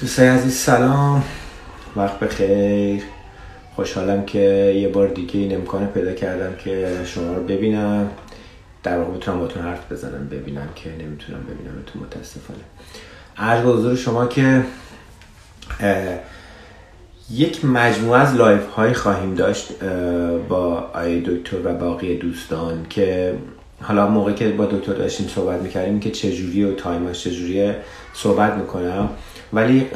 دوستای عزیز سلام. وقت بخیر. خوشحالم که یه بار دیگه این امکان پیدا کردم که شما رو ببینم. در واقع می‌تونم باتون حرف بزنم ببینم که نمی‌تونم ببینمتون متاسفانه. عرض به حضور شما که یک مجموعه از live های خواهیم داشت با آقای دکتر و باقی دوستان که حالا موقعی که با دکتر داشتیم صحبت می‌کردیم که چجوری و تایماش چجوریه صحبت می‌کنم. ولی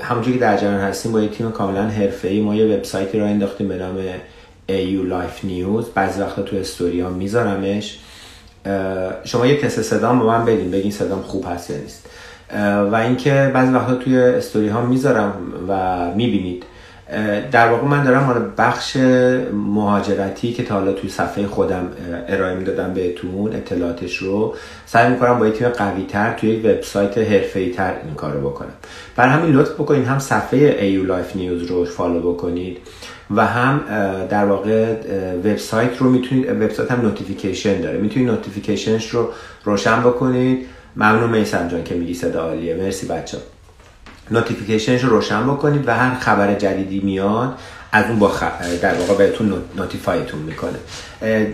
همونجوری که در جریان هستیم با یک تیم کاملا ای ما یه وبسایتی را انداختیم به نام AU Life News. بعضی وقتا تو استوری ها میذارمش شما یه تست صدام با من بدین بگین صدام خوب هست یا نیست. و اینکه بعضی وقتا توی استوری ها می‌ذارم و می‌بینید. در واقع من دارم مال بخش مهاجرتی که تا حالا توی صفحه خودم ارائه می‌دادم بهتون اطلاعاتش رو سعی می‌کنم با یک تیم قوی تر توی یک وبسایت حرفه‌ای تر این کارو بکنم. برا همین لطف بکنید هم صفحه ایو Life News رو follow بکنید و هم در واقع وبسایت رو می‌تونید وبسایت هم notification داره. می‌تونید notificationش رو روشن بکنید. ممنون میسم جان که میگی صدا عالیه. مرسی بچه‌ها notificationش رو روشن بکنید و هر خبر جدیدی میاد از اون با در واقع بهتون نوتیفایتون می‌کنه.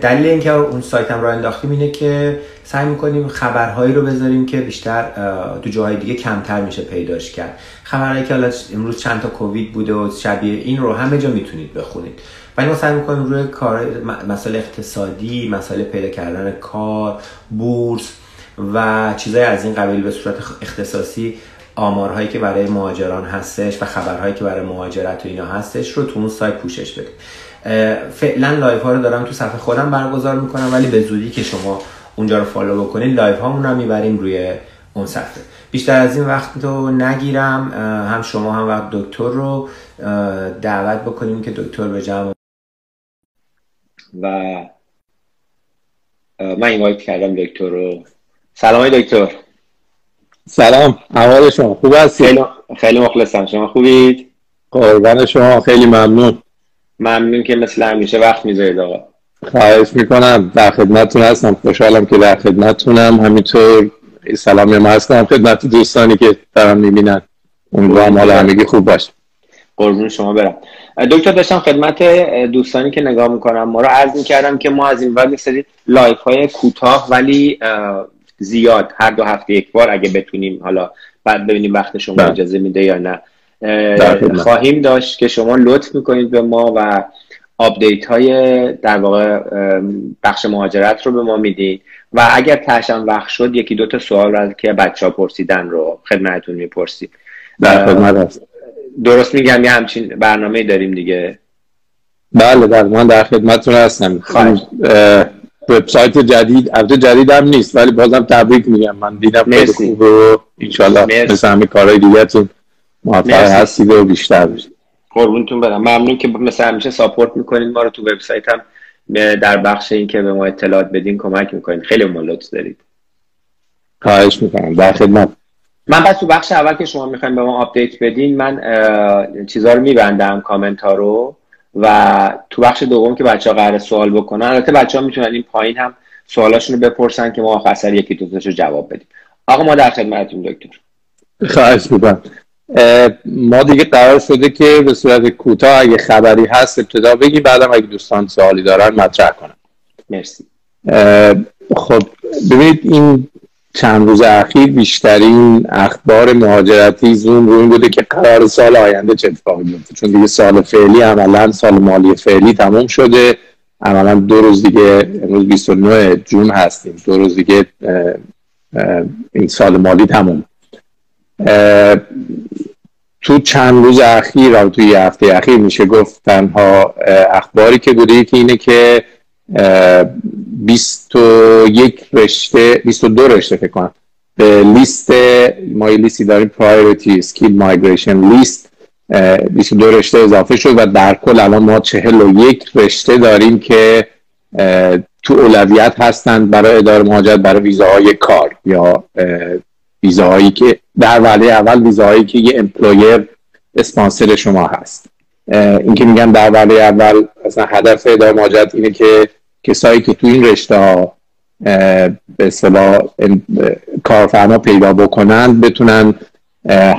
دلیل اینکه اون سایت هم رو انداختیم اینه که سعی می‌کنیم خبرهایی رو بذاریم که بیشتر تو جاهای دیگه کمتر میشه پیداش کرد. خبرهایی که حالا امروز چند تا کووید بوده و شبیه این رو همه جا می‌تونید بخونید. ولی ما سعی می‌کنیم روی کار مسئله اقتصادی مسئله پیدا کردن کار بورس و چیزهای از این قبیل به صورت اختصاصی آمارهایی که برای مهاجران هستش و خبرهایی که برای مهاجرت و اینا هستش رو تو اون سایت پوشش بدید. فعلا live ها رو دارم تو صفحه خودم برگزار می‌کنم ولی به زودی که شما اونجا رو فالو بکنید live هامون رو می‌بریم روی اون صفحه. بیشتر از این وقت رو نگیرم. هم شما هم وقت دکتر رو دعوت بکنیم که دکتر به جمع و من invite کردم دکتر رو. سلام دکتر. سلام احوال شما خوب هستی؟ خیلی خیلی مخلصم شما خوبید؟ قربان شما خیلی ممنون. ممنون که مثل همیشه وقت می‌ذارید آقا. خواهش می‌کنم در خدمتتون هستم خوشحالم که در خدمتتونم. همینطور سلامی هم هستم خدمت دوستانی که دارم می‌بینن. امیدوارم حال همگی خوب باشه. قربون شما برم. دکتر داشتم خدمت دوستانی که نگاه می‌کنم ما رو عرض می‌کردم که ما از این بعد سری لایف های کوتاه ولی زیاد هر دو هفته یک بار اگه بتونیم حالا بعد ببینیم وقت شما بله. اجازه میده یا نه. خواهیم داشت که شما لطف می‌کنید به ما و آپدیت های در واقع بخش مهاجرت رو به ما می‌دید و اگر تشم وقت شد یکی دو تا سوال رو که بچه ها پرسیدن رو خدمتتون می‌پرسید درست میگم یه همچین برنامه داریم دیگه. بله در من در خدمتتون هستم. وبسایت جدید البته جدید هم نیست ولی بازم تبریک میگم. من دیدم خیلی خوبه و انشالله مثل همه کارهای دیگه تون موفق هستید و بیشتر بشید. قربونتون برم. ممنون که مثل همیشه support می‌کنید ما رو تو وبسایت هم. در بخش این که به ما اطلاعات بدین کمک می‌کنید خیلی ما لطف دارید. خواهش می‌کنم. در خدمت. من بس تو بخش اول که شما می‌خواین به ما update بدین من چیزها رو میبندم کامنت ها رو. و تو بخش دوم که بچه ها قرار سوال بکنن البته بچه ها می‌تونن این پایین هم سوالاشون رو بپرسن که ما آخر یکی دو رو جواب بدیم. آقا ما در خدمتتون دکتر. خواهش می‌کنم. ما دیگه قرار شده که به صورت کوتاه اگه خبری هست ابتدا بگیم بعدم اگه دوستان سوالی دارن مطرح کنم مرسی. خب ببینید این چند روز اخیر بیشترین اخبار مهاجرتی روی این بوده که قرار سال آینده چه اتفاقی بیفته. چون دیگه سال فعلی عملا سال مالی فعلی تموم شده. عملا دو روز دیگه امروز 29 June هستیم. دو روز دیگه این سال مالی تموم. تو چند روز اخیر و توی هفته اخیر میشه گفت تنها اخباری که بوده یکی اینه که 21 رشته 22 رشته فکر کنم. به لیست ما لیستی داریم priority skill migration list 22 رشته اضافه شد و در کل الان ما 41 رشته داریم که تو اولویت هستند برای اداره مهاجرت برای ویزاهای کار یا ویزاهایی که در وعده اول ویزاهایی که یه امپلویر اسپانسر شما هست. این که میگن در وعده اول اصلا هدف اداره مهاجرت اینه که کسایی که تو این رشته ها به اصطلاح کارفرما پیدا بکنن بتونن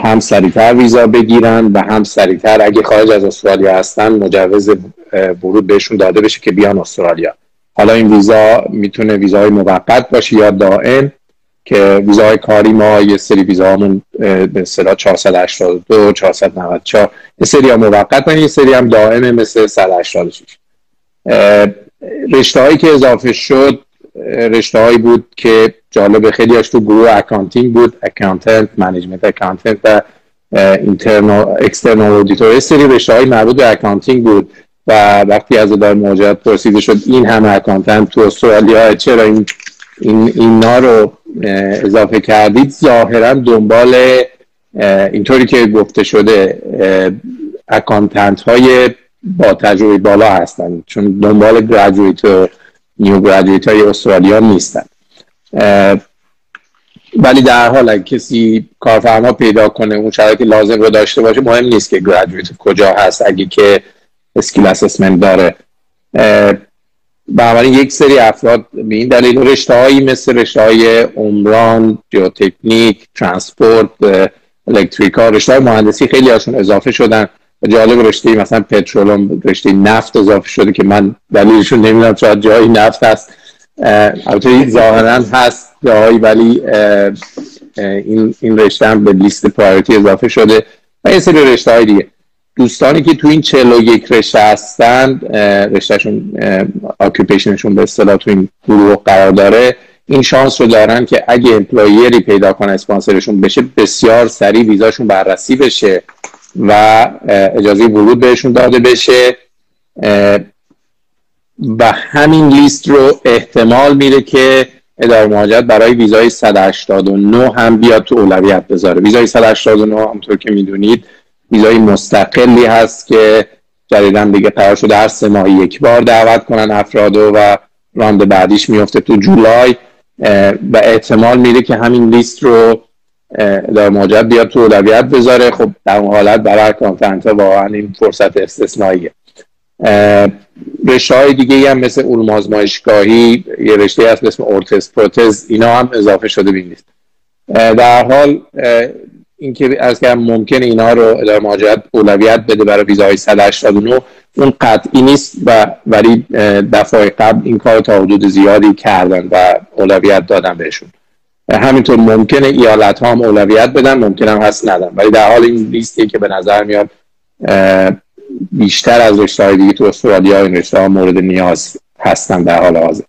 هم سریعتر ویزا بگیرن و هم سریعتر اگه خارج از استرالیا هستن مجوز ورود بهشون داده بشه که بیان استرالیا. حالا این ویزا می‌تونه ویزای موقت باشه یا دائم که ویزای کاری ما یه سری ویزاهامون به اصطلاح 482 494 یه سری هم موقت یه سری هم دائمه مثل 186 رشته هایی که اضافه شد رشته هایی بود که جالب خیلی هاش تو گروه accounting بود accountant management accountant و internal external auditor. سری رشته های مربوط به accounting بود و وقتی از اداره مهاجرت پرسیده شد این همه accountant تو استرالیا چرا این این اینا رو اضافه کردید؟ ظاهرا دنبال اینطوری که گفته شده accountant های با تجربه بالا هستن چون دنبال graduate و new graduate های استرالیا نیستن. ولی در حال اگه کسی کارفرما پیدا کنه اون شرایطی لازم رو داشته باشه مهم نیست که graduate کجا هست اگه که skill assessment داره. بنابراین یک سری افراد به این دلیل رشته هایی مثل رشته های عمران جیوتکنیک transport الکتریکال رشته های مهندسی خیلی هاشون اضافه شدن. جالب رشته مثلا petroleum رشته نفت اضافه شده که من دلیلشون نمی‌دونم شاید جایی نفت هست. البته ظاهرا هست جایی ولی این این رشته هم به لیست priority اضافه شده و یه سری رشته های دیگه. دوستانی که تو این 41 رشته هستن رشتهشون occupation شون به اصطلاح تو این گروه قرار داره این شانس رو دارن که اگه employer ی پیدا کنه اسپانسرشون بشه بسیار سریع ویزاشون بررسی بشه. و اجازه ورود بهشون داده بشه. و همین لیست رو احتمال میره که اداره مهاجرت برای ویزای 189 هم بیاد تو اولویت بذاره. ویزای 189 همونطور که می‌دونید ویزای مستقلی هست که جدیدن دیگه قرار شده هر سه ماه یک بار دعوت کنن افرادو و راند بعدیش میفته تو جولای. و احتمال میره که همین لیست رو در مهاجرت بیاد تو اولویت بذاره. خب در اون حالت برای کانفرنت واقعا این فرصت استثنائیه. رشته های دیگه هم مثل علوم آزمایشگاهی یه رشته هست اسم اورتز پروتز اینا هم اضافه شده به لیست در حال اینکه از که ممکن اینا رو اداره مهاجرت اولویت بده برای ویزای 189 اون قطعی نیست و ولی دفعه قبل این کار تا حدود زیادی کردن و اولویت دادن بهشون. همینطور ممکنه ایالت ها هم اولویت بدن ممکن هم هست ندن. ولی در حال این لیستی که به نظر میاد بیشتر از رشته های دیگه تو استرالیا این رشته ها مورد نیاز هستن در حال حاضر.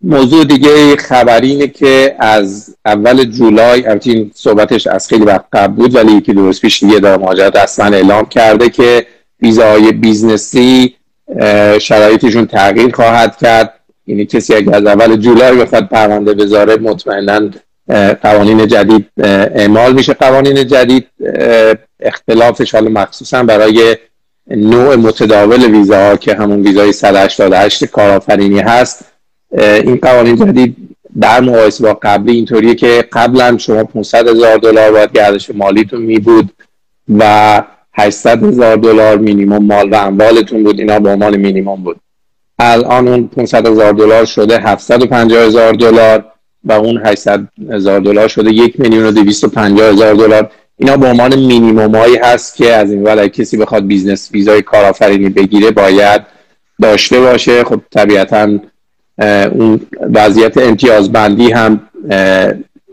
موضوع دیگه خبری اینه که از اول جولای این صحبتش از خیلی وقت قبل بود ولی یکی درست پیش دیگه داره مهاجرت اصلا اعلام کرده که ویزاهای business ی شرایطشون تغییر خواهد کرد. یعنی کسی اگه از اول جولای بخواد پرونده بذاره مطمئنا قوانین جدید اعمال میشه. قوانین جدید اختلافش حالا مخصوصا برای نوع متداول ویزاها که همون ویزای 188 کارآفرینی هست این قوانین جدید در مقایسه با قبلی اینطوریه که قبلا شما 500 هزار دلار باید گردش مالیتون می بود و 800 هزار دلار مینیمم مال و اموالتون بود. اینا به عنوان مینیمم بود. الان اون 500 هزار دلار شده 750 هزار دلار و اون 800 هزار دلار شده یک میلیون و 250 هزار دلار. اینا به عنوان مینیموم هایی هست که از این اول کسی بخواد business ویزای کارآفرینی بگیره باید داشته باشه. خب طبیعتا اون وضعیت امتیازبندی هم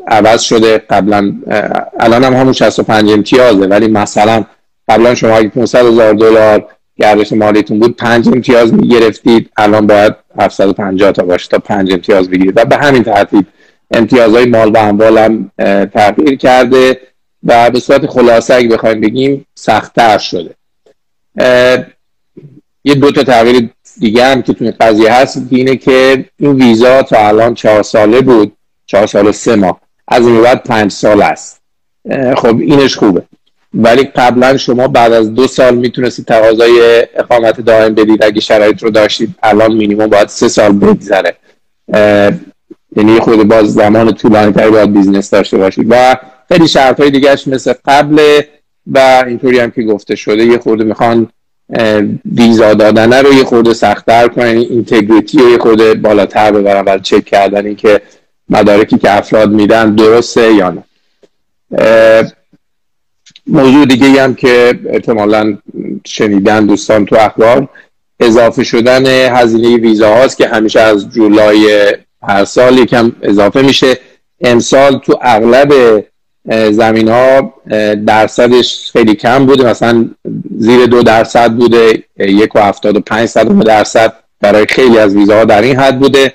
عوض شده. قبلا الان هم همون 65 امتیازه. ولی مثلا قبلا شما اگه 500 هزار دلار گردش مالیتون بود 5 امتیاز می‌گرفتید. الان باید 750 تا باشه تا 5 امتیاز بگیرید. و به همین ترتیب امتیازهای مال و اموال هم تغییر کرده و به صورت خلاصه اگه بخوایم بگیم سختتر شده. یه دو تا تغییر دیگه هم که توی قضیه هست اینه که این ویزا تا الان چهار ساله بود چهار سال سه ماه. از این بعد پنج سال است. خب اینش خوبه. ولی قبلا شما بعد از دو سال می‌تونستید تقاضای اقامت دائم بدید اگه شرایط رو داشتید الان مینیمم باید سه سال بگذره. یعنی خود باز زمان طولانی تری باید business داشته باشید و خیلی شرط های دیگهش مثل قبل و اینطوری هم که گفته شده یه خورده می‌خوان ویزا دادنه رو یه خورده سختتر کنن integrity رو یه خورده بالاتر ببرن و چک کردن که مدارکی که افراد میدن درسته یا نه. موضوع دیگه هم که احتمالا شنیدن دوستان تو اخبار اضافه شدن هزینه ویزا هاست که همیشه از جولای هر سال یکم اضافه میشه. امسال تو اغلب زمین ها درصدش خیلی کم بوده. مثلا زیر دو درصد بوده یک و هفتاد و پنج درصد برای خیلی از ویزاها در این حد بوده.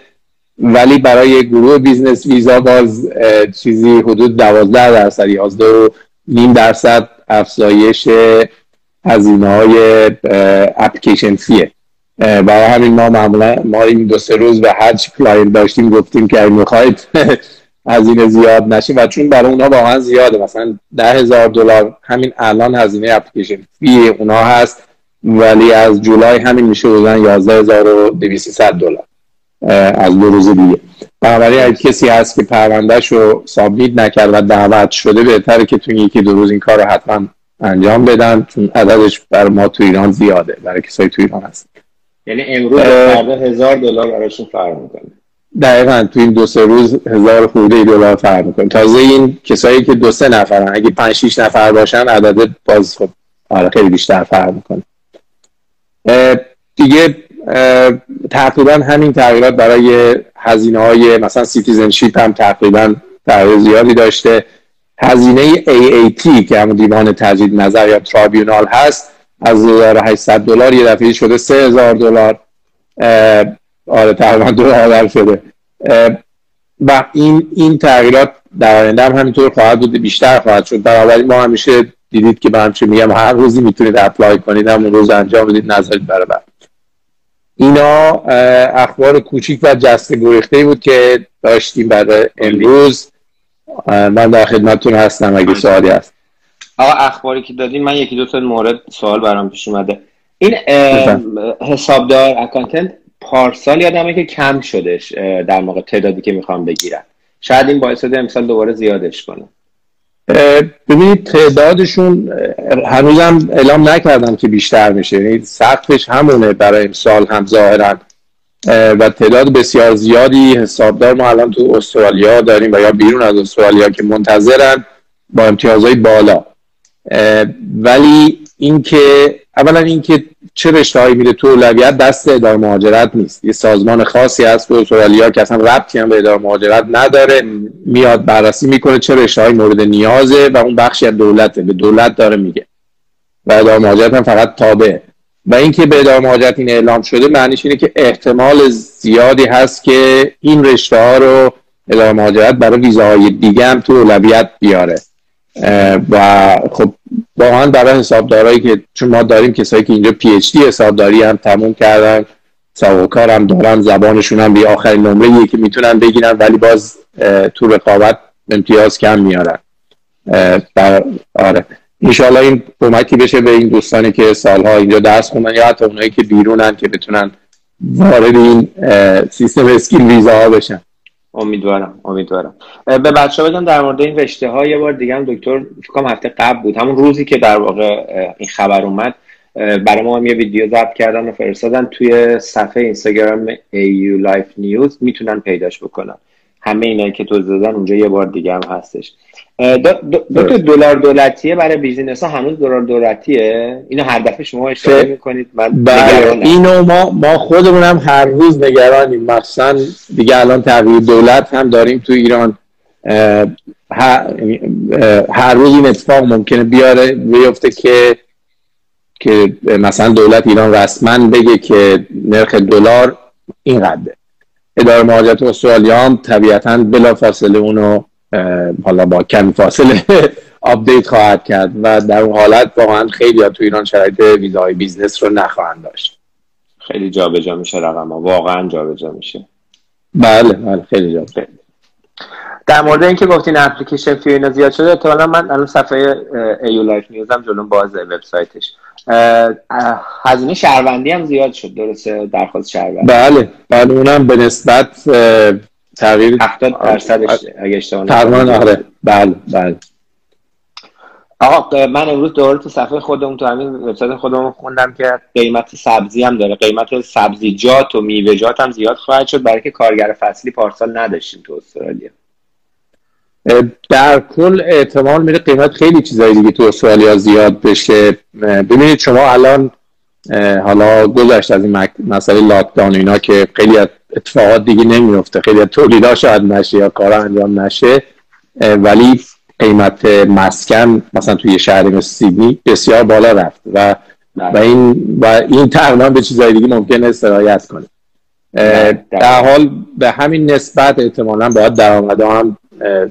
ولی برای گروه business ویزا باز چیزی حدود دوازده درصد یازده و نیم درصد افزایش هزینه های application fee ه برای همین ما معمولا ما این دو سه روز به هر چی client داشتیم گفتیم که می‌خواید هزینه زیاد نشه و چون برای اونا واقعا زیاده. مثلا ده هزار دلار همین الان هزینه application fee اونا هست ولی از جولای همین میشه بودن 11200 دلار از دو روز دیگه. بنابراین اگه کسی هست که پروندهش رو submit نکرد و دعوت شده بهتره که تو یکی دو روز این کار رو حتما انجام بدن چون عددش بر ما تو ایران زیاده برای کسایی تو ایران هست. یعنی امروز فردا هزار دلار براشون فرق می‌کنه. دقیقا تو این دو سه روز هزار خورده دلار فرق می‌کنه. تازه این کسایی که دو سه نفرن اگه پنج شیش نفر باشن عدد باز خب آره خیلی بیشتر فرق می‌کنه. دیگه تقریبا همین تغییرات برای هزینه های مثلا citizenship هم تقریبا تغییر زیادی داشته. هزینه AAT که همون دیوان تجدید نظر یا ترابیونال هست از 1800 دلار یه دفعه شده 3000 دلار. آره تقریبا دو برابر شده. و این این تغییرات در آینده هم همینطور خواهد بود بیشتر خواهد شد. بنابراین ما همیشه دیدید که من چه میگم هر روزی می‌تونید اپلای کنید همون روز انجام بدید نظرید برابر اینا اخبار کوچیک و جسته گریخته بود که داشتیم برای امروز. من در خدمتتون هستم اگه سوالی هست. آقا اخباری که دادیم من یکی دو تا مورد سوال برام پیش اومده. این حسابدار اکانتنت پارسال یادمه که کم شدش در موقع تعدادی که می‌خوام بگیرم. شاید این باعث شده امسال دوباره زیادش کنه ببینید تعدادشون هنوزم اعلام نکردم که بیشتر میشه. یعنی سقفش همونه برای امسال هم ظاهرا. و تعداد بسیار زیادی. حسابدار ما الان تو استرالیا داریم و یا بیرون از استرالیا که منتظرن با امتیازهای بالا. ولی اینکه اولا اینکه چه رشتههایی میره تو اولویت؟ دست اداره مهاجرت نیست. یه سازمان خاصی هست تو استرالیا که اصلا ربطی هم به اداره مهاجرت نداره. میاد بررسی می‌کنه چه رشتههایی مورد نیازه و اون بخشی از دولته. به دولت داره میگه. و اداره مهاجرت هم فقط تابع. و اینکه به اداره مهاجرت این اعلام شده معنیش اینه که احتمال زیادی هست که این رشته ها رو اداره مهاجرت برای ویزاهای دیگه هم تو اولویت بیاره. و خب واقعا برای حسابدارایی که چون ما داریم کسایی که اینجا پی اچ دی حسابداری هم تموم کردن سوکار هم دارن زبانشون هم به آخرین نمره که می‌تونن بگیرن ولی باز تو رقابت امتیاز کم میارن. در آره. انشاءالله این کمکی بشه به این دوستانی که سالها اینجا درس خوندن یا حتی اونایی که بیرونن که بتونن وارد این سیستم اسکیل ویزا بشن. امیدوارم امیدوارم. به بچه بگم در مورد این رشته ها یه بار دیگه هم دکتر فکرم هفته قبل بود همون روزی که در واقع این خبر اومد برای ما هم یه ویدیو ضبط کردن و فرستادن توی صفحه اینستاگرام AU Life News می‌تونن پیداش بکنن. همه اینایی که تو دادن اونجا یه بار دیگه هم هستش. دو تا دلار دولتیه برای بیزینس ها. هنوز دلار دولتیه. اینو هر دفعه شما اشاره می‌کنید. من بله، اینو ما ما خودمون هم هر روز نگرانیم. مثلا دیگه الان تغییر دولت هم داریم تو ایران. هر روز این اتفاق ممکنه بیاره بیفته که که مثلا دولت ایران رسما بگه که نرخ دلار اینقدره اداره مهاجرت استرالیا هم طبیعتا بلا فاصله اونو حالا با کمی فاصله update خواهد کرد و در اون حالت واقعا خیلی تو ایران شرایط ویزای business رو نخواهند داشت. خیلی جابجا میشه رقم ها. واقعا جابجا میشه. بله بله خیلی جابجا در مورد اینکه گفتین application fee اینا زیاد شده احتمالا من الان صفحه ایو لایف نیوز هم جلوم بازه وبسایتش. هزینه شهروندی هم زیاد شد درسته؟ درخواست شهروندی. بله بله اونم به نسبت تغییر 70 درصدش اگه اشتباه تقریبا آره. بله بله. آقا من امروز دوباره تو صفحه خودمون تو همین وبسایت خودمون خوندم که قیمت سبزی هم داره. قیمت سبزیجات و میوه‌جات هم زیاد خواهد شد. برای که کارگر فصلی پارسال نداشتیم تو استرالیا. در کل احتمال میره قیمت خیلی چیزایی دیگه تو استرالیا زیاد بشه ببینید شما الان حالا گذشت از این مسئله لاکداون اینا که خیلی اتفاقات دیگه نمیفته خیلی از تولیدا شاید نشه یا کارا انجام نشه. ولی قیمت مسکن مثلا توی شهر مثل سیدنی بسیار بالا رفت و بله. و این و این تقریبا به چیزهای دیگه ممکنه سرایت کنه. بله، در حال به همین نسبت احتمالا باید درآمد هم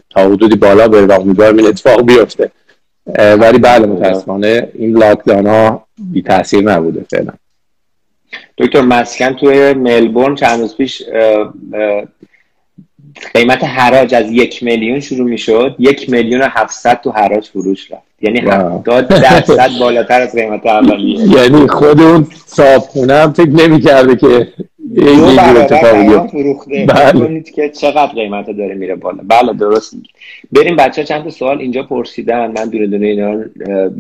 تا حدودی بالا بره و امیدوارم این اتفاق بیفته. ولی بله متاسفانه این لاکدان ها بی تاثیر نبوده فعلا. دکتر مسکن توی ملبورن چند روز پیش قیمت حراج از یک میلیون شروع می شد یک میلیون و هفتصد تو حراج فروش رفت. یعنی هفتاد درصد بالاتر از قیمت اولیه یعنی خود اون صاحب هم فکر نمی کرده که دو برابر فروخته. بله. که چقدر قیمت داره میره بالا. بله درست بریم بچه چند تا سوال اینجا پرسیدن. من دونه دونه اینا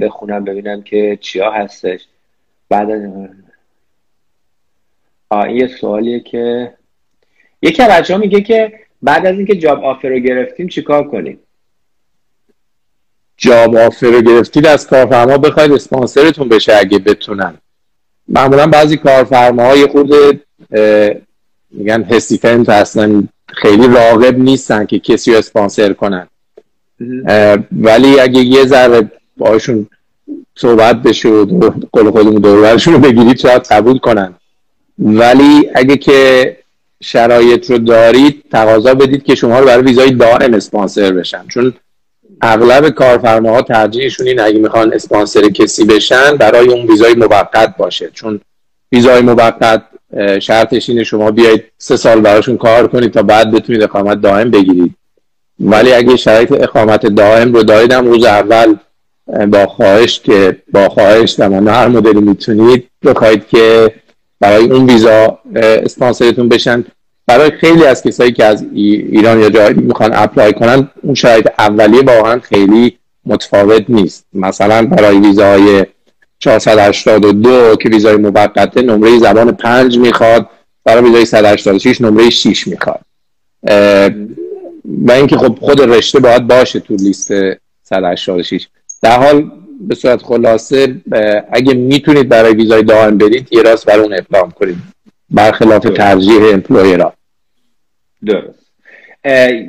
بخونم ببینم که چیا هستش. بعد آه یه سوالیه که یکی بچه ها میگه که بعد از اینکه جاب آفر رو گرفتیم چیکار کنیم؟ جاب آفر رو گرفتید از کارفرما بخواید اسپانسرتون بشه اگه بتونن. معمولا بعضی کارفرماهای خود میگن هستیفنت هستن خیلی راغب نیستن که کسی رو اسپانسر کنن. ولی اگه یه ذره باشون صحبت بشه و قول خودمون دورورشون رو بگیرید شاید قبول کنن. ولی اگه که شرایط رو دارید تقاضا بدید که شما رو برای ویزای دائم اسپانسر بشن. چون اغلب کارفرماها ترجیحشون این اگه می‌خوان اسپانسر کسی بشن برای اون ویزای موقت باشه. چون ویزای موقت شرطش اینه شما بیایید سه سال براشون کار کنید تا بعد بتونید اقامت دائم بگیرید. ولی اگه شرایط اقامت دائم رو داریدم روز اول با خواهش که با خواهش در هر مدلی می‌تونید بخواید که برای اون ویزا اسپانسرتون بشن. برای خیلی از کسایی که از ایران یا جایی می‌خوان اپلای کنن اون شرایط اولیه واقعا خیلی متفاوت نیست. مثلا برای ویزای 482 که ویزای موقته نمره زبان 5 می‌خواد. برای ویزای 186 نمره 6 می‌خواد. و اینکه خب خود رشته باید باشه تو لیست 186 در حال به صورت خلاصه اگه می‌تونید برای ویزای دائم برید یه راست برای اون اقدام کنید. برخلاف ترجیح امپلویرا درست.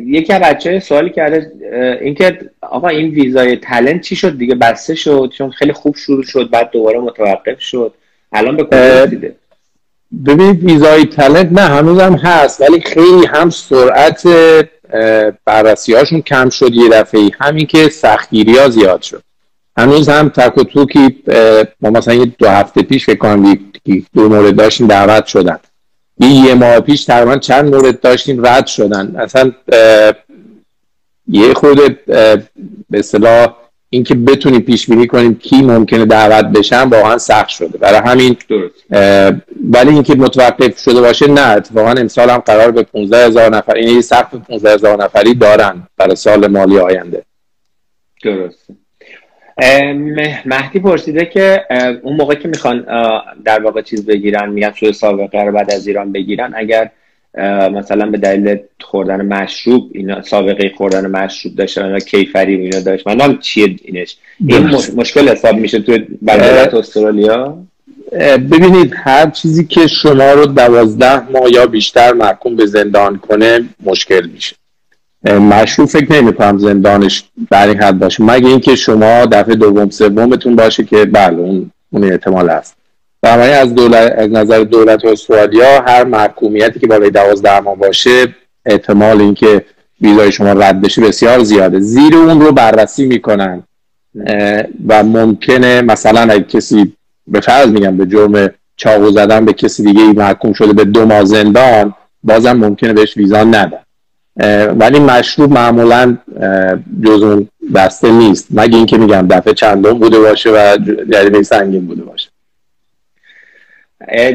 یکی از بچه سوالی کرده اینکه آقا این ویزای تلنت چی شد دیگه؟ بسته شد؟ چون خیلی خوب شروع شد بعد دوباره متوقف شد. الان به کجا رسیده؟ ببینید ویزای تلنت نه هنوز هم هست ولی خیلی هم سرعت بررسی هاشون کم شد یه دفعه همین که سختگیری ها زیاد شد. هنوز هم تک و توکی ما مثلا یه دو هفته پیش فکر کنم دو مورد داشتیم دعوت شدن. یه ماه پیش تقریبا چند مورد داشتیم رد شدن. اصلا یه خود به اصطلاح اینکه بتونیم پیش بینی کنیم کی ممکنه دعوت بشن واقعا سخت شده. برای همین ولی اینکه متوقف شده باشه نه. اتفاقا امسال هم قرار به 15 هزار نفر این یعنی سخت 15 هزار نفری دارن برای سال مالی آینده. درسته. مهدی پرسیده که اون موقع که می‌خوان در واقع چیز بگیرن میگن شده سابقه رو بعد از ایران بگیرن اگر مثلا به دلیل خوردن مشروب اینا سابقه خوردن مشروب داشتن یا کیفری اینا داشت من چیه اینش. این مشکل حساب میشه تو بلدت استرالیا؟ ببینید هر چیزی که شما رو دوازده ماه یا بیشتر محکوم به زندان کنه مشکل میشه. مشروع فکر نمی کنم زندانش در این حد باشه. مگه اینکه شما دفعه دوم سومتون باشه که بله اون اون احتمال هست. برای از دولت از نظر دولت استرالیا هر محکومیتی که بالای دوازده ماه باشه احتمال اینکه ویزای شما رد بشه بسیار زیاده. زیر اون رو بررسی می‌کنن. و ممکنه مثلا اگه کسی به فرض میگم به جرم چاقو زدن به کسی دیگه محکوم شده به دو ماه زندان بازم ممکنه بهش ویزا ندن ولی مشروب معمولا جز اون دسته نیست. مگه اینکه میگم دفعه چندم بوده باشه و جریمه سنگین بوده باشه.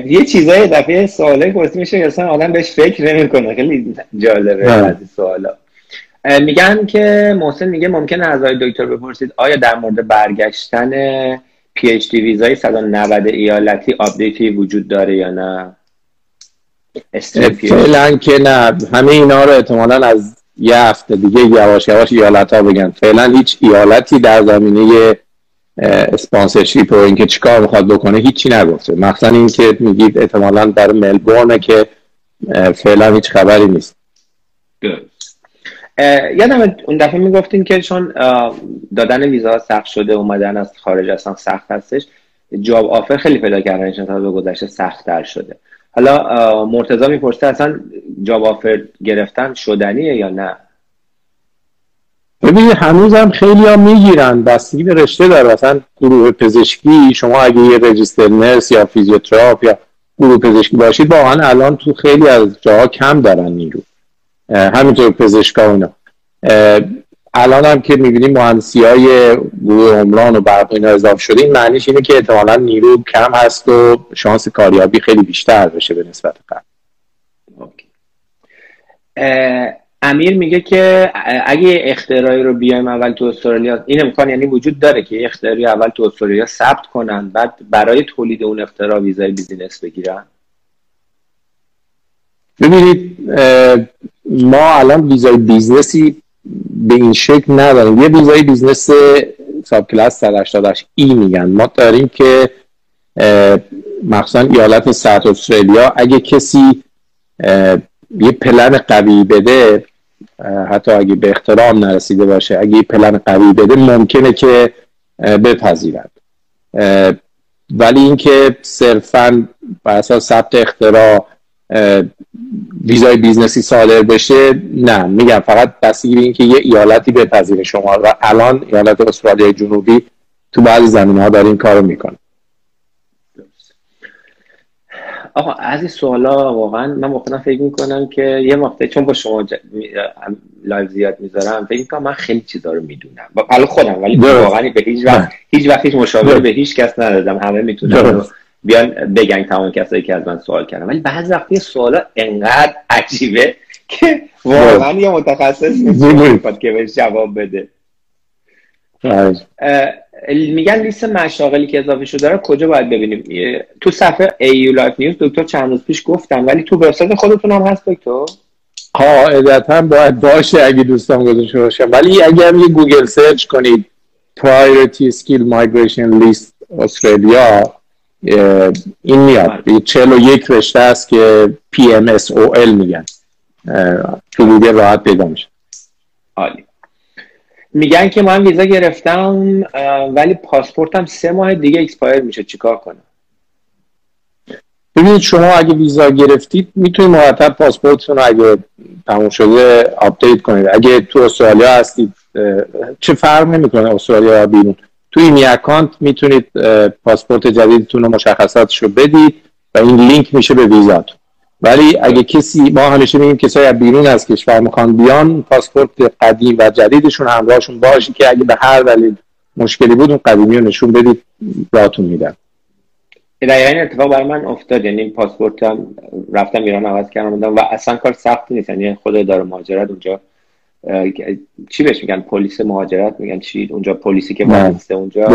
یه چیزای دفعه سواله پرسی میشه اصلا آدم بهش فکر نمی‌کنه. خیلی جالبه از سوالا. میگن که محسن میگه ممکنه از آقای دکتر بپرسید آیا در مورد برگشتن PhD ویزای 190 ایالتی update ی وجود داره یا نه؟ فعلا که نه. همه اینا رو احتمالا از یه هفته دیگه یواش یواش ایالت ها بگن. فعلا هیچ ایالتی در زمینه اسپانسرشیپ و اینکه چیکار می‌خواد بکنه هیچی نگفته. مخصوصا اینکه میگید احتمالا در ملبورنه که فعلا هیچ خبری نیست. یادم اون دفعه می‌گفتین که چون دادن ویزا سخت شده اومدن از خارج اصلا سخت هستش. جاب آفر خیلی پیدا کردن تا به گذشته سخت شده. حالا مرتضا می‌پرسه اصلا جاب آفر گرفتن شدنیه یا نه؟ ببینید هنوز هم خیلی ها می‌گیرن بستگی به رشته داره. مثلا گروه پزشکی شما اگه یه رجیستر نرس یا فیزیوتراپ یا گروه پزشکی باشید واقعا الان تو خیلی از جاها کم دارن نیرو. همینطور پزشکا اینا. الان هم که می‌بینیم مهندسی های گروه عمران و برق اینا اضافه شده این معنیش اینه که احتمالا نیرو کم هست و شانس کاریابی خیلی بیشتر بشه به نسبت قبل. امیر میگه که اگه اختراعی رو بیایم اول تو استرالیا این امکان یعنی وجود داره که اختراعی اول تو استرالیا ثبت کنن بعد برای تولید اون اختراع ویزای business بگیرن. ببینید ما الان ویزای business ی به این شکل نداریم. یه ویزای business subclass 188 ای میگن. ما داریم که مخصوصا ایالت South Australia اگه کسی یه پلن قوی بده حتی اگه به اختراع هم نرسیده باشه اگه یه پلن قوی بده ممکنه که بپذیرند ولی اینکه صرفا بر اساس ثبت اختراع ویزای business ی صادر بشه نه. میگم فقط بستگی به اینکه یه ایالتی بپذیره شما و الان ایالت استرالیا جنوبی تو بعضی زمینه ها داره این کارو می‌کنه. آقا از این سوالا واقعا من خودم فکر می‌کنم که یه وقته چون با شما live زیاد می‌ذارم فکر می‌کنم من خیلی چیزا رو می‌دونم. حالا خودم ولی واقعا به هیچ وقت هیچ وقت هیچ مشاوره به هیچ کس ندادم. همه می‌تونن بیان بگن تمام کسایی که از من سوال کردن. ولی بعض وقتی سوالا انقدر عجیبه که واقعا یه متخصص نیست که بهش جواب بده. میگن لیست مشاغلی که اضافه شده رو کجا باید ببینیم؟ تو صفحه ایو لایف نیوز دکتر چند روز پیش گفتم ولی تو وبسایت خودتون هم هست دکتر؟ قاعدتا باید باشه اگه دوستان گذاشته باشن ولی هم یه گوگل search کنید Priority Skill Migration List استرالیا این میاد. یک رشته است که PMSOL میگن. تو گوگل راحت پیدا میشه. عالی. میگن که من ویزا گرفتم ولی پاسپورتم سه ماه دیگه expire میشه. چیکار کنم؟ ببینید شما اگه ویزا گرفتید می‌تونید مرتب پاسپورتتون رو اگه تموم شده update کنید. اگه تو استرالیا هستید چه فرق نمی‌کنه؟ استرالیا یا بیرون. تو ایمی account می‌تونید پاسپورت جدیدتون رو مشخصاتش رو بدید و این لینک میشه به ویزاتون ولی اگه کسی ما همیشه میگیم کسایی از بیرون از کشور می‌خوان بیان پاسپورت قدیم و جدیدشون همراهشون باشه که اگه به هر دلیل مشکلی بود اون قدیمی رو نشون بدید بهتون میدن دقیقا این اتفاق برای من افتاد. یعنی پاسپورتم رفتم ایران عوض کردم و اصلا کار سختی نیست. یعنی خود اداره مهاجرت اونجا چی بهش میگن؟ پلیس مهاجرت میگن. چی؟ اونجا پلیسی که واسه اونجا.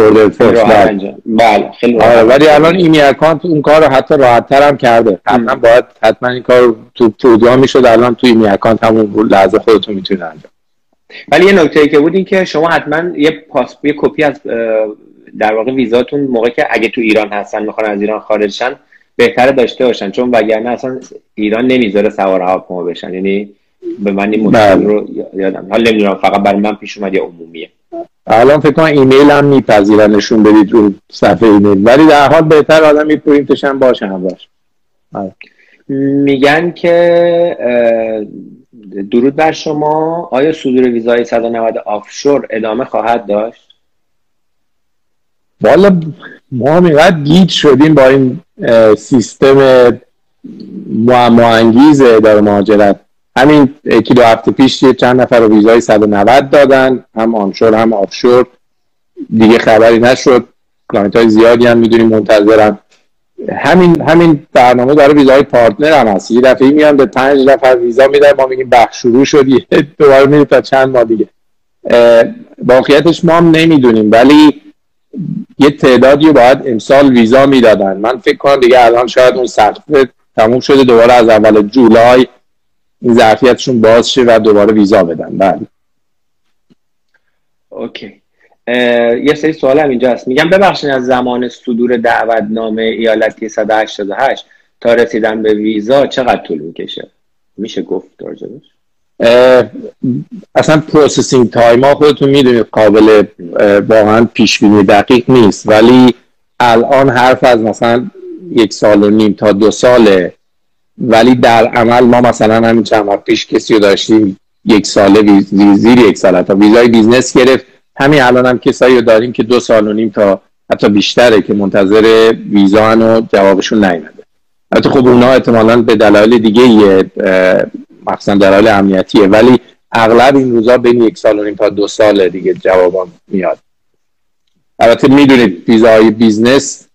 بله خیلی آره ولی الان Immi Account اون کار رو حتی راحت تر هم کرده. حتما باید حتما این کار تو program می‌شد. الان تو Immi Account همون لحظه خودتون می‌تونید انجام. ولی یه نکته که بود این که شما حتما یه پاس یه کپی از در واقع ویزاتون موقع که اگه تو ایران هستن می‌خوان از ایران خارج شن بهتره داشته باشن. چون وگرنه اصلا ایران نمی‌ذاره سوار هواپیما بشن. یعنی به من این بله. رو یادم حالا نمی‌دونم فقط برای من پیش اومد یا عمومیه. الان فکر کنم ایمیل هم میپذیرن نشون بدید رو صفحه ایمیل. ولی در حال بهتر آدم یه پرینتش هم باشه هم باشه. آره. میگن که درود بر شما. آیا صدور ویزای 190 offshore ادامه خواهد داشت؟ والا ما هم گیج شدیم با این سیستم معما انگیز اداره مهاجرت. همین یکی دو هفته پیش یه چند نفر رو ویزای 190 دادن هم onshore هم offshore. دیگه خبری نشد. client های زیادی هم می‌دونیم منتظرن. همین همین برنامه درباره ویزای partner هم هست. یه دفعه میان به پنج نفر ویزا میدن ما میگیم بخش شروع شد دوباره میره تا چند ماه دیگه. واقعیتش ما هم نمی‌دونیم ولی یه تعدادی باید امسال ویزا می‌دادن. من فکر کنم دیگه الان شاید اون سخته تموم شده دوباره از اول جولای این ظرفیتشون باز شه و دوباره ویزا بدن. بله. اوکی. یه سری سوال هم اینجا هست. میگم ببخشید از زمان صدور دعوتنامه ایالتی 188 تا رسیدن به ویزا چقدر طول می‌کشه؟ میشه گفت راجبش؟ اصلا processing time ها خودتون می‌دونید قابل واقعا پیش بینی دقیق نیست. ولی الان حرف از مثلا یک سال و نیم تا دو ساله ولی در عمل ما مثلا همین چند وقت پیش کسی رو داشتیم یک ساله ویز، یک ساله تا ویزای business گرفت. همین الان هم کسایی رو داریم که دو سال و نیم تا حتی بیشتره که منتظر ویزا و جوابشون نیومده. حتی خب اونا احتمالا به دلایل دیگه یه مخصوصا دلایل امنیتیه. ولی اغلب این روزا بین یک سال و نیم تا دو سال دیگه جوابان میاد. البته می‌دونید ویزای business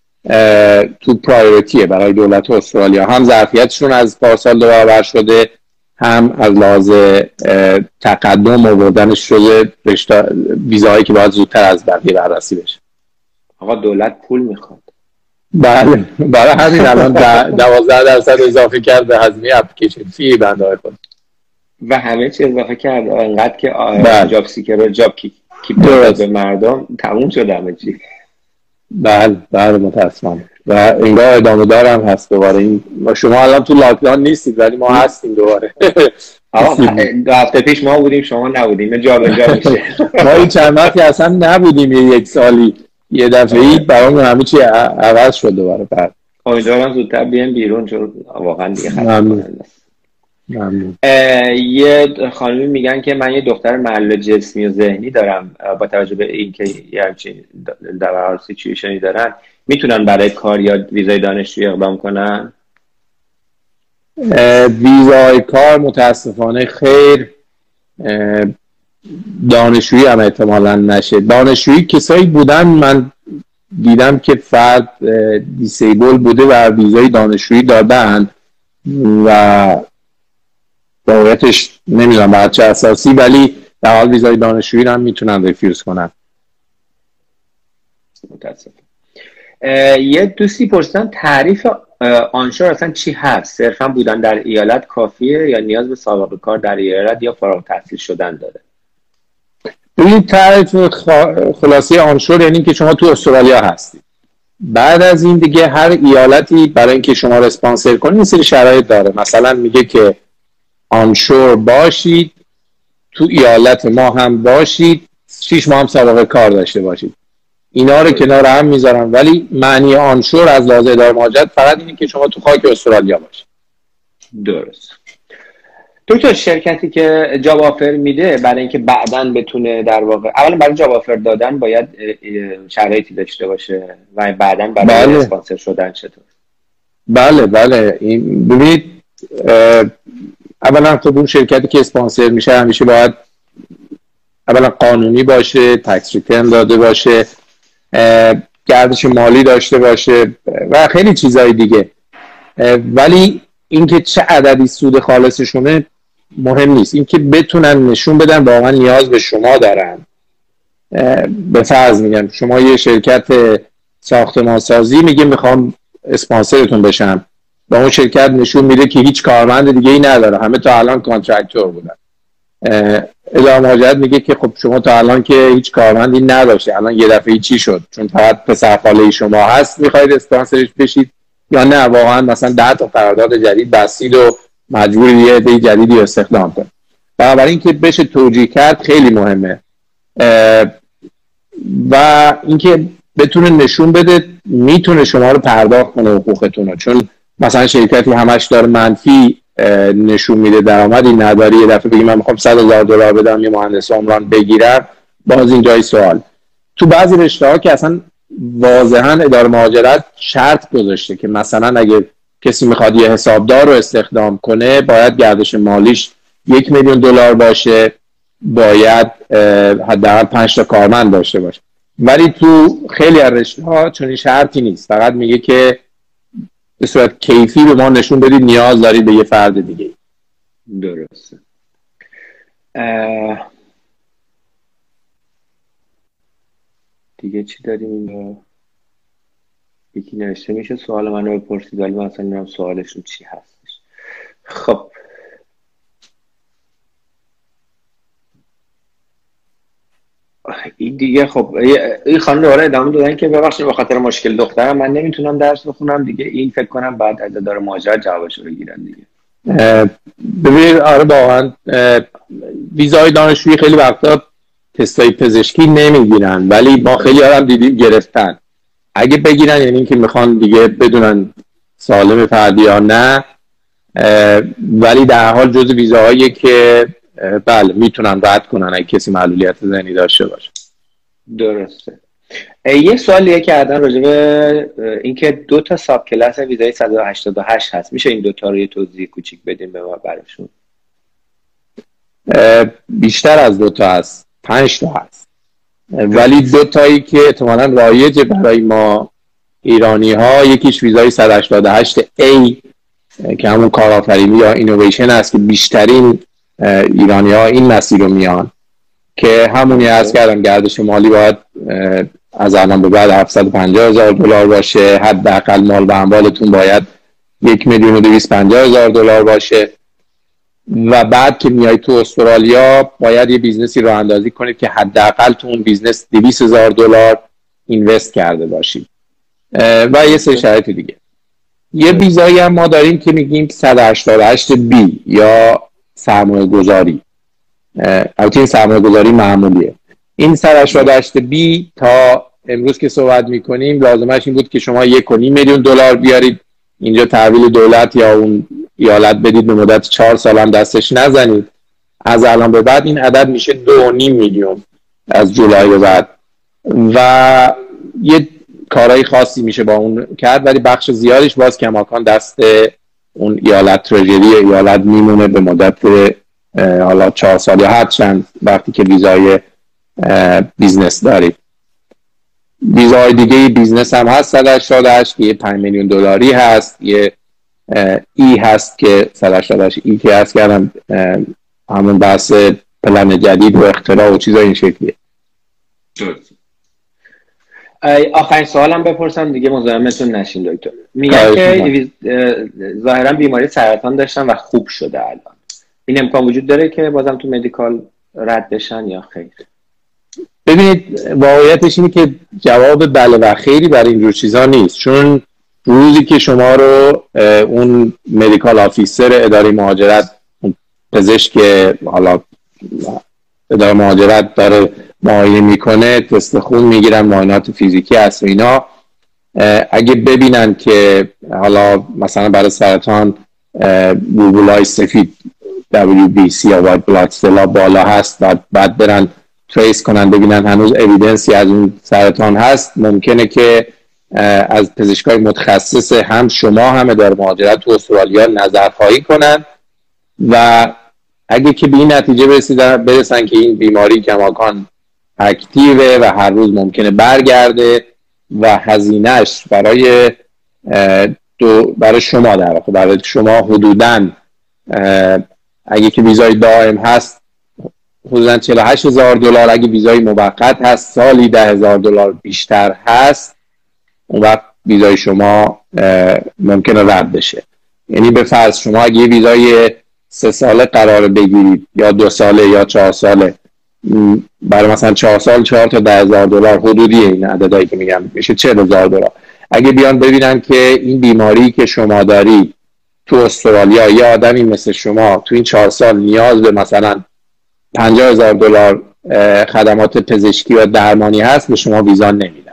تو priority ه برای دولت استرالیا. هم ظرفیتشون از پارسال دو برابر شده هم از لحاظ تقدم آوردنش شده ویزاهایی که باید زودتر از بقیه بررسی بشه. آقا دولت پول می‌خواد. بله. برای همین الان دوازده درصد اضافه کرد به هزینه application fee بنده خود. و همه چی اضافه کرد. انقدر که بله. JobSeeker و JobKeeper مردم تموم شد همه چی. بله بله متاسفانه. و آنگاه ادامه دارم هست دوباره. این شما الان تو lockdown نیستید ولی ما هستیم دوباره. دو هفته پیش ما بودیم شما نبودیم. جا به جا میشه. ما این چند وقتی اصلا نبودیم یک سالی یه دفعه ای برامون همه چی عوض شد دوباره بعد. امیدوارم زودتر بیان بیرون چون واقعا دیگه یه خانمی میگن که من یه دختر محل جسمی و ذهنی دارم با توجه به اینکه یه همچین در سیچویشنی دارن. می‌تونن برای کار یا ویزای دانشجویی اقدام کنن؟ ویزای کار متاسفانه خیر دانشجویی هم احتمالا نشه. دانشجویی کسایی بودن من دیدم که فرد disable بوده و ویزای دانشجویی دادن و واقعیتش نمی‌دونم بر چه اساسی ولی در حال ویزای دانشجویی هم می‌تونن refuse کنن. متاسف یه دوستی پرسیدن تعریف آنشور اصلا چی هست؟ صرفا بودن در ایالت کافیه یا نیاز به سابقه کار در ایالت یا فارغ تحصیل شدن داره؟ این تعریف خلاصه آنشور یعنی که شما تو استرالیا هستید بعد از این دیگه هر ایالتی برای اینکه شما رو اسپانسر کنید این سری شرایط داره. مثلا میگه که آنشور باشید تو ایالت ما هم باشید شیش ماه هم سابقه کار داشته باشید. اینا رو کنار هم می‌ذارم. ولی معنی آنشور از لحاظ اداره مهاجرت فقط اینه که شما تو خاک استرالیا باشید. درست. دکتر شرکتی که جاب آفر میده برای اینکه بعدا بتونه در واقع اولا برای جاب آفر دادن باید شرایطی داشته باشه و بعدا برای بله. اسپانسر شدن چطور؟ بله بله. این ببینید اولا خب اون شرکتی که اسپانسر میشه همیشه باید اولا قانونی باشه tax return داده باشه گردش مالی داشته باشه و خیلی چیزهای دیگه. ولی اینکه چه عددی سود خالصشونه مهم نیست. اینکه بتونن نشون بدن واقعا نیاز به شما دارن. به فرض میگم شما یه شرکت ساختمان سازی میگه می‌خوام اسپانسرتون بشم. و اون شرکت نشون میده که هیچ کارمند دیگه ای نداره. همه تا الان contractor بودن. اداره مهاجرت میگه که خب شما تا الان که هیچ کارمندی نداشته الان یه دفعه چی شد؟ چون فقط پسر خاله شما هست می‌خواید اسپانسرش بشید یا نه؟ واقعا مثلا ده تا قرارداد جدید بستید و مجبور یه عده جدیدی استخدام کنید. بنابراین که بشه توجیه کرد خیلی مهمه. و اینکه بتونه نشون بده می‌تونه شما رو پرداخت کنه حقوقتون رو. چون مثلا شرکتی همش داره منفی نشون میده درآمدی نداری یه دفعه بگی من می‌خوام 100 هزار دلار بدم یه مهندس عمران بگیرم. باز اینجای سوال. تو بعضی رشته ها که اصلا واضحا اداره مهاجرت شرط گذاشته که مثلا اگه کسی می‌خواد یه حسابدار رو استخدام کنه باید گردش مالیش یک میلیون دلار باشه باید حداقل پنج تا کارمند داشته باشه. ولی تو خیلی از رشته ها چون شرطی نیست. فقط میگه که به صورت کیفی به ما نشون بدید نیاز دارید به یه فرد دیگه. درسته. دیگه چی داریم اینجا؟ یکی نوشته میشه سوال من رو بپرسید ولی من اصلا نمی‌دونم سوالشون چی هستش. خب این دیگه خب این خانم دوباره ادامه دادن که ببخشید به خاطر مشکل دخترم من نمی‌تونم درس بخونم دیگه. این فکر کنم بعد از داره ماجرا جوابش رو بگیرن دیگه. ببینید آره واقعا ویزای دانشجویی خیلی وقتا تستای پزشکی نمی‌گیرن ولی ما خیلی هم دیدیم گرفتن. اگه بگیرن یعنی اینکه می‌خوان دیگه بدونن سالم فردی یا نه ولی در حال جز ویزاهایی که بله می‌تونن رد کنن اگه کسی معلولیت ذهنی داشته باشه. درسته. یه سوالیه کردن راجع به اینکه دو تا ساب کلاس ویزای 188 هست. میشه این دو تا رو یه توضیح کوچیک بدیم به ما براشون؟ بیشتر از دو تا هست. پنج تا هست. ولی دو تایی که احتمالا رایج برای ما ایرانی ها یکیش ویزای 188 A که همون کارآفرینی یا اینویشن است که بیشترین ایرانی ها این مسیر رو میان که همونی عرض کردم گردش مالی باید از الان به بعد 750 هزار دلار باشه. حداقل مال و اموالتون باید یک میلیون و دویست هزار دلار باشه. و بعد که میای تو استرالیا باید یه business ی راه اندازی کنید که حداقل تو اون business 200 هزار دلار invest کرده باشید. و یه سری شرایط دیگه. یه ویزایی هم ما داریم که میگیم 188 بی یا سرمایه گذاری البته این سرمایه گذاری معمولیه. این 188 بی تا امروز که صحبت می‌کنیم لازمش این بود که شما یک و میلیون دلار بیارید. اینجا تحویل دولت یا اون ایالت بدید به مدت چهار سال هم دستش نزنید. از الان به بعد این عدد میشه دو نیم میلیون از جولای به بعد. و یه کارهای خاصی میشه با اون کرد ولی بخش زیادش باز کماکان دست اون ایالت ترژری ایالت میمونه به مدت حالا چهار سال یا هر چند وقتی که ویزای بیزنس دارید ویزای دیگه بیزنس هم هست 188 که یه 5 میلیون دلاری هست یه ای هست که 188 ای که هست کردم همون بحث پلن جدید و اختراع و چیزای این شکلیه. آخرین سوالم بپرسم دیگه مزاحمتون نشین دکتر. میگن که ظاهرا بیماری سرطان داشتن و خوب شده الان. این امکان وجود داره که بازم تو مدیکال رد بشن یا خیر؟ ببینید واقعیتش اینه که جواب بله و خیری برای اینجور چیزا نیست. چون روزی که شما رو اون medical officer اداره مهاجرت پزشک حالا اداره مهاجرت داره معاینه می‌کنه تست خون می‌گیرن معاینات فیزیکی هست و اینا. اگه ببینن که حالا مثلا برای سرطان گلبولای سفید WBC یا white blood بالا هست و بعد برن trace کنن ببینن هنوز evidence ی از اون سرطان هست. ممکنه که از پزشکای متخصص هم شما هم اداره مهاجرت تو استرالیا نظرخواهی کنن و اگه که به این نتیجه برسیدن برسن که این بیماری کماکان اکتیوه و هر روز ممکنه برگرده و هزینهش برای دو برای شما در واقع برای شما حدودا اگه که ویزای دائم هست حدودا 48 هزار دلار اگه ویزای موقت هست سالی ده هزار دلار بیشتر هست اون وقت ویزای شما ممکنه رد بشه. یعنی به فرض شما اگه ویزای سه ساله قرار بگیرید یا دو ساله یا چهار ساله برای مثلا چهار سال چهار تا ده هزار دلار حدودی این عددهایی که میگم میشه چه هزار دلار. اگه بیان ببینن که این بیماری که شما دارید تو استرالیا یه آدمی مثل شما تو این چهار سال نیاز به مثلا پنجاه هزار دلار خدمات پزشکی و درمانی هست به شما ویزا نمیدن.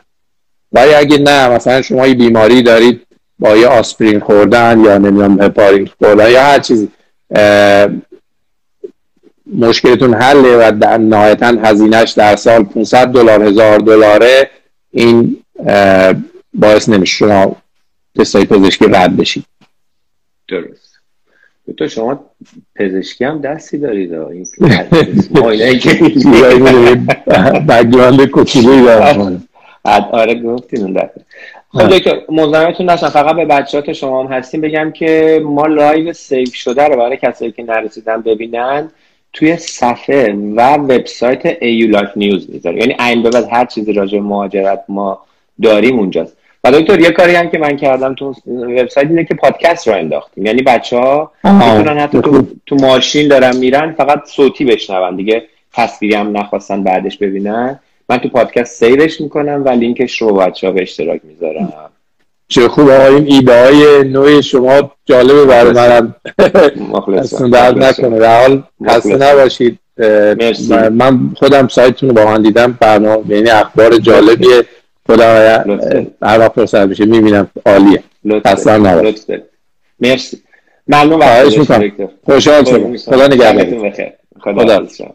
ولی اگه نه مثلا شما یه بیماری دارید با یه آسپرین خوردن یا نمی‌دونم هپارین خوردن یا هر چیزی مشکلتون حله و در نهایتا هزینهش در سال 500 دلار هزار دلاره. این باعث نمیشه شما تستای پزشکی رد بشید. درست. تو شما پزشکی هم دستی دارید این background کوچولوی دارم. آره گفتین اون خب دکتر مزاحمتون نشم. فقط به بچه‌ها شما هم هستیم بگم که ما live save شده رو برای کسایی که نرسیدن ببینن توی صفحه و وبسایت AU Life News می‌ذاره یعنی این به بعد هر چیزی راجع مهاجرت ما داریم اونجاست. و دکتر یه کاری هم که من کردم تو وبسایت اینه که پادکست رو انداختیم. یعنی بچه ها می‌تونن حتی تو, تو ماشین دارن میرن فقط صوتی بشنون. دیگه تصویری هم نخواستن بعدش ببینن. من تو پادکست سیرش می‌کنم و لینکش رو بچه ها به اشتراک می‌ذارم. چه خوب آقا این ایده های نوع شما جالبه برای منم. اصلا درد نکنه. در حال خسته نباشید. من خودم سایتتون رو با من دیدم. برنامه یعنی اخبار جالبیه. خدا هر وقت فرصت میشه می‌بینم. عالیه. اصلا نباشید. مرسی. ممنون. خیلی وقت خوشحال شدم. خدا نگهدارتون. خدا خب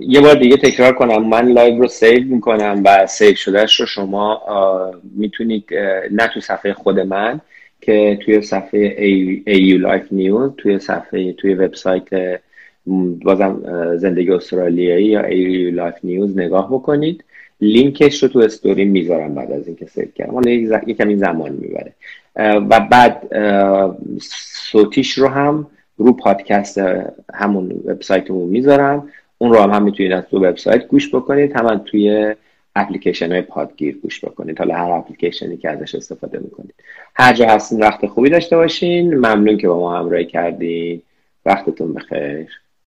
یه بار دیگه تکرار کنم. من live رو save می‌کنم و save شده‌ش رو شما می‌تونید نه تو صفحه خود من که توی صفحه AU Life News توی صفحه توی وبسایت بازم زندگی استرالیایی یا AU Life News نگاه بکنید. لینکش رو تو استوری می‌ذارم بعد از اینکه save کردم. اون یه کمی زمان می‌بره. و بعد صوتیش رو هم رو پادکست همون وبسایتمون می‌ذارم. اون رو هم, هم می‌تونید از تو وبسایت گوش بکنید. هم توی اپلیکیشن های پادگیر گوش بکنید. حالا هر اپلیکیشنی که ازش استفاده می‌کنید. هر جا هستین وقت خوبی داشته باشین. ممنون که با ما همراهی کردین. وقتتون بخیر.